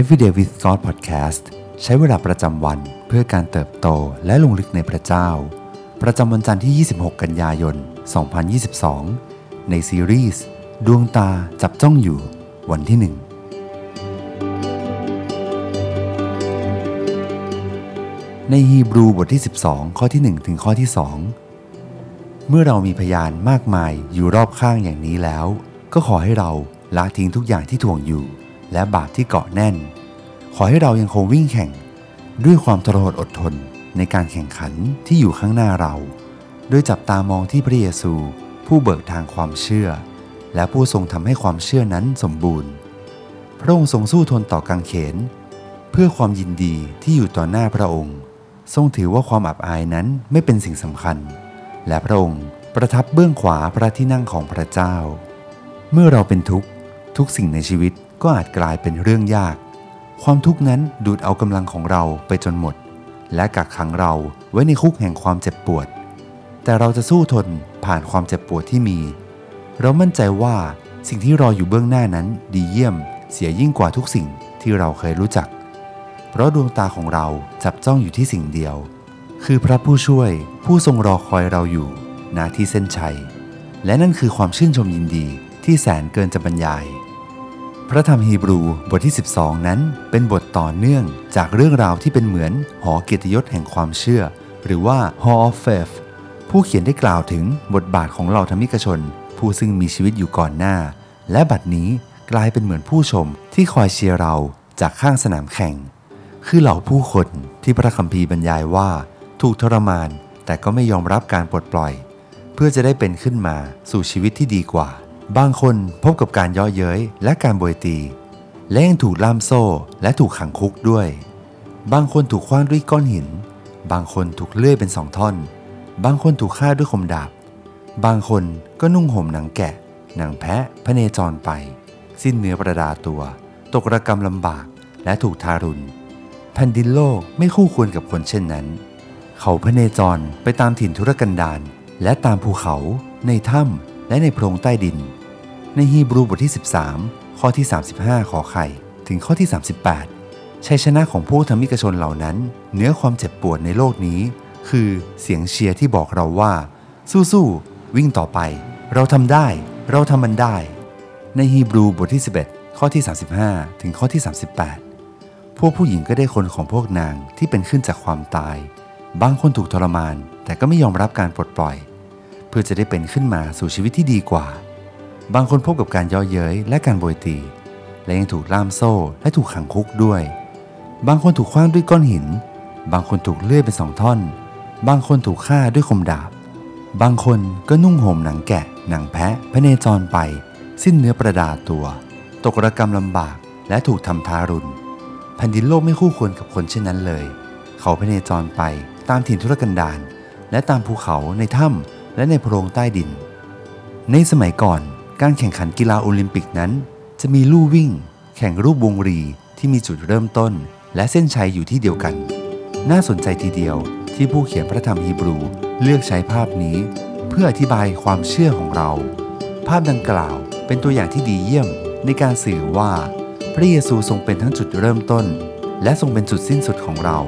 Everyday with God Podcast ใช้เวลาประจำวันเพื่อการเติบโตและลงลึกในพระเจ้า ประจำวันจันทร์ที่ 26 กันยายน 2022 ในซีรีส์ดวงตาจับจ้องอยู่วันที่ 1 ในฮีบรูบทที่ 12 ข้อที่ 1 ถึงข้อที่ 2 เมื่อเรามีพยานมากมายอยู่รอบข้างอย่างนี้แล้ว ก็ขอให้เราละทิ้งทุกอย่างที่ถ่วงอยู่ และบาปที่เกาะแน่น ขอให้เรายังคงวิ่งแข่ง ด้วยความทรหดอดทนในการแข่งขันที่อยู่ข้างหน้าเราโดยจับตามองที่พระเยซู ผู้เบิกทางความเชื่อ และผู้ทรงทำให้ความเชื่อนั้นสมบูรณ์ พระองค์ทรงสู้ทนต่อกังเขน เพื่อความยินดีที่อยู่ต่อหน้าพระองค์ ทรงถือว่าความอับอายนั้นไม่เป็นสิ่งสำคัญ และพระองค์ประทับเบื้องขวาพระที่นั่งของพระเจ้า เมื่อเราเป็นทุกข์ทุกสิ่งในชีวิต ก็อาจกลายเป็นเรื่องยาก ความทุกข์นั้นดูดเอากำลังของเราไปจนหมด และกักขังเราไว้ในคุกแห่งความเจ็บปวด แต่เราจะสู้ทนผ่านความเจ็บปวดที่มี เรามั่นใจว่าสิ่งที่รออยู่เบื้องหน้านั้นดีเยี่ยม เสียยิ่งกว่าทุกสิ่งที่เราเคยรู้จัก เพราะดวงตาของเราจับจ้องอยู่ที่สิ่งเดียว คือพระผู้ช่วยผู้ทรงรอคอยเราอยู่ณที่เส้นชัย และนั่นคือความชื่นชมยินดีที่แสนเกินจะบรรยาย พระธรรมฮีบรูบทที่ 12 นั้น เป็นบทต่อเนื่องจากเรื่องราวที่เป็นเหมือนหอเกียรติยศแห่งความเชื่อ หรือว่า Hall of Faith ผู้เขียนได้กล่าวถึงบทบาทของเหล่าธรรมิกชน ผู้ซึ่งมีชีวิตอยู่ก่อนหน้า และบัดนี้กลายเป็นเหมือนผู้ชมที่คอยเชียร์เราจากข้างสนามแข่ง คือเหล่าผู้คนที่พระคัมภีร์บรรยายว่า ถูกทรมานแต่ก็ไม่ยอมรับการปลดปล่อย เพื่อจะได้เป็นขึ้นมาสู่ชีวิตที่ดีกว่า บางคนพบกับการย่อเย้ยและการบวยตีและยังถูกล่ามโซ่และถูกขังคุกด้วย บางคนถูกคว้างด้วยก้อนหิน บางคนถูกเลื่อยเป็นสองท่อน บางคนถูกฆ่าด้วยคมดาบ บางคนก็นุ่งห่มหนังแกะ หนังแพะพระเนจรไป สิ้นเนื้อประดาตัว ตกระกรรมลำบากและถูกทารุณ แผ่นดินโลกไม่คู่ควรกับคนเช่นนั้น เขาพระเนจรไปตามถิ่นทุรกันดารและตามภูเขาในถ้ำ และในโพรงใต้ดิน ในฮีบรูบทที่ 13 ข้อที่ 35 ขอไข่ ถึงข้อที่ 38 ชัยชนะของพวกธรรมิกชนเหล่านั้น เนื้อความเจ็บปวดในโลกนี้ คือเสียงเชียร์ที่บอกเราว่า สู้ๆ วิ่งต่อไป เราทำได้ เราทำมันได้ ในฮีบรูบทที่ 11 ข้อที่ 35 ถึงข้อที่ 38 พวกผู้หญิงก็ได้คนของพวกนางที่เป็นขึ้นจากความตาย บางคนถูกทรมาน แต่ก็ไม่ยอมรับการปลดปล่อย พื่อจะได้เป็นขึ้นมาสู่ชีวิตที่ดีกว่า บางคนพบกับการย่อเย้ยและการโบยตี และยังถูกล่ามโซ่และถูกขังคุกด้วย บางคนถูกคว้างด้วยก้อนหิน บางคนถูกเลื่อยเป็นสองท่อน บางคนถูกฆ่าด้วยคมดาบ บางคนก็นุ่งห่มหนังแกะ หนังแพะพระเนจรไป สิ้นเนื้อประดาตัว ตกระกรรมลำบากและถูกทำทารุณแผ่นดินโลกไม่คู่ควรกับคนเช่นนั้นเลย เขาพระเนจรไปตามถิ่นทุรกันดารและตามภูเขาในถ้ำ และในโพรงใต้ดิน ในสมัยก่อนการแข่งขันกีฬาโอลิมปิกนั้น จะมีลู่วิ่ง แข่งรูปวงรีที่มีจุดเริ่มต้น และเส้นชัยอยู่ที่เดียวกัน น่าสนใจทีเดียวที่ผู้เขียนพระธรรมฮีบรูเลือกใช้ภาพนี้ เพื่ออธิบายความเชื่อของเรา ภาพดังกล่าวเป็นตัวอย่างที่ดีเยี่ยมในการสื่อว่า พระเยซูทรงเป็นทั้งจุดเริ่มต้น และทรงเป็นจุดสิ้นสุดของเรา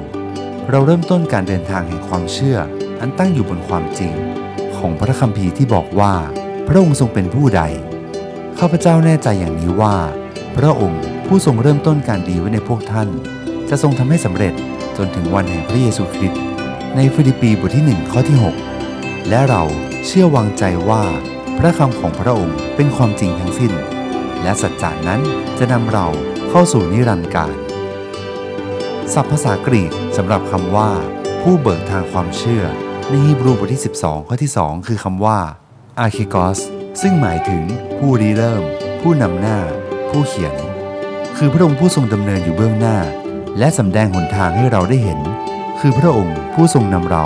เราเริ่มต้นการเดินทางแห่งความเชื่ออันตั้งอยู่บนความจริง ของพระคัมภีร์ที่บอกว่า พระองค์ทรงเป็นผู้ใด ข้าพเจ้าแน่ใจอย่างนี้ว่า พระองค์ผู้ทรงเริ่มต้นการดีไว้ในพวกท่าน จะทรงทำให้สำเร็จจนถึงวันแห่งพระเยซูคริสต์ในฟิลิปปีบทที่1ข้อที่ 6 และเราเชื่อวางใจว่า พระคำของพระองค์เป็นความจริงทั้งสิ้น และสัจจานั้นจะนำเราเข้าสู่นิรันดร์กาล ศัพท์ภาษากรีกสำหรับคำว่า ผู้เบิกทางความเชื่อ ในฮีบรูบทที่ 12 ข้อที่ 2 คือคำว่า a r c h e g o s ซึ่งหมายถึงผู้ริเริ่ม ผู้นำหน้า ผู้เขียน คือพระองค์ผู้ทรงดำเนินอยู่เบื้องหน้า และสำแดงหนทางให้เราได้เห็น คือพระองค์ผู้ทรงนำเรา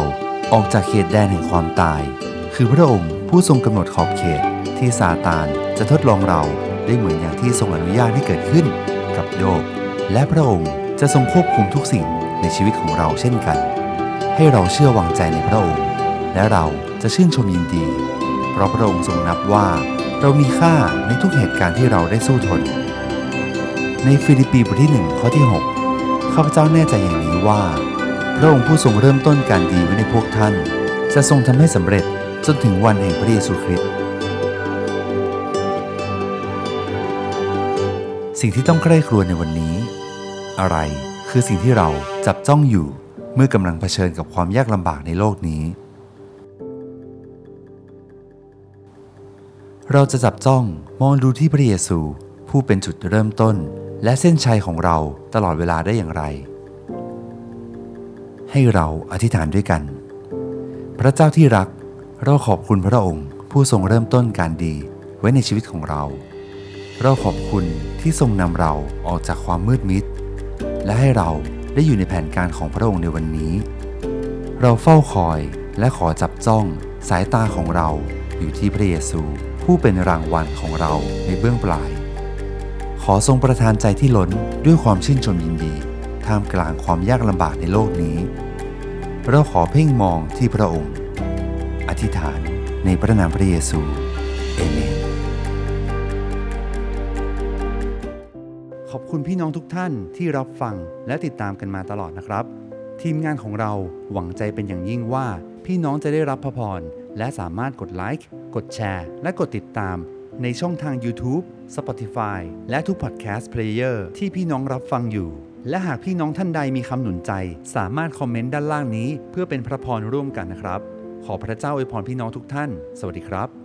ออกจากเขตแดนแห่งความตาย คือพระองค์ผู้ทรงกำหนดขอบเขตที่ซาตานจะทดลองเราได้เหมือนอย่างที่ทรงอนุญาตให้เกิดขึ้นกับโยบและพระองค์จะทรงควบคุมทุกสิ่งในชีวิตของเราเช่นกัน ให้เราเชื่อวางใจในพระองค์ และเราจะชื่นชมยินดี เพราะพระองค์ทรงนับว่า เรามีค่าในทุกเหตุการณ์ที่เราได้สู้ทน ในฟิลิปปีบทที่1ข้อที่ 6 ข้าพเจ้าแน่ใจอย่างนี้ว่า พระองค์ผู้ทรงเริ่มต้นการดีไว้ในพวกท่าน จะทรงทำให้สำเร็จจนถึงวันแห่งพระเยซูคริสต์สิ่งที่ต้องใคร่ครวญในวันนี้ อะไรคือสิ่งที่เราจับจ้องอยู่ เมื่อกำลังเผชิญกับความยากลำบากในโลกนี้ เราจะจับจ้องมองดูที่พระเยซู ผู้เป็นจุดเริ่มต้น และเส้นชัยของเราตลอดเวลาได้อย่างไร ให้เราอธิษฐานด้วยกัน พระเจ้าที่รัก เราขอบคุณพระองค์ ผู้ทรงเริ่มต้นการดีไว้ในชีวิตของเรา เราขอบคุณที่ทรงนำเราออกจากความมืดมิด และให้เรา ได้อยู่ในแผนการของพระองค์ในวันนี้ เราเฝ้าคอยและขอจับจ้องสายตาของเราอยู่ที่พระเยซู ผู้เป็นรางวัลของเราในเบื้องปลาย ขอทรงประทานใจที่ล้นด้วยความชื่นชมยินดี ท่ามกลางความยากลำบากในโลกนี้ เราขอเพ่งมองที่พระองค์ อธิษฐานในพระนามพระเยซู เอเมน ขอบคุณพี่น้องทุกท่านที่รับฟังและติดตามกันมาตลอดนะครับ ทีมงานของเราหวังใจเป็นอย่างยิ่งว่า พี่น้องจะได้รับพระพรและสามารถกดไลค์กดแชร์ และกดติดตาม ในช่องทาง YouTube, Spotify และทุก Podcast Player ที่พี่น้องรับฟังอยู่ และหากพี่น้องท่านใดมีคำหนุนใจ สามารถคอมเมนต์ด้านล่างนี้ เพื่อเป็นพระพรร่วมกันนะครับ ขอพระเจ้าอวยพรพี่น้องทุกท่าน สวัสดีครับ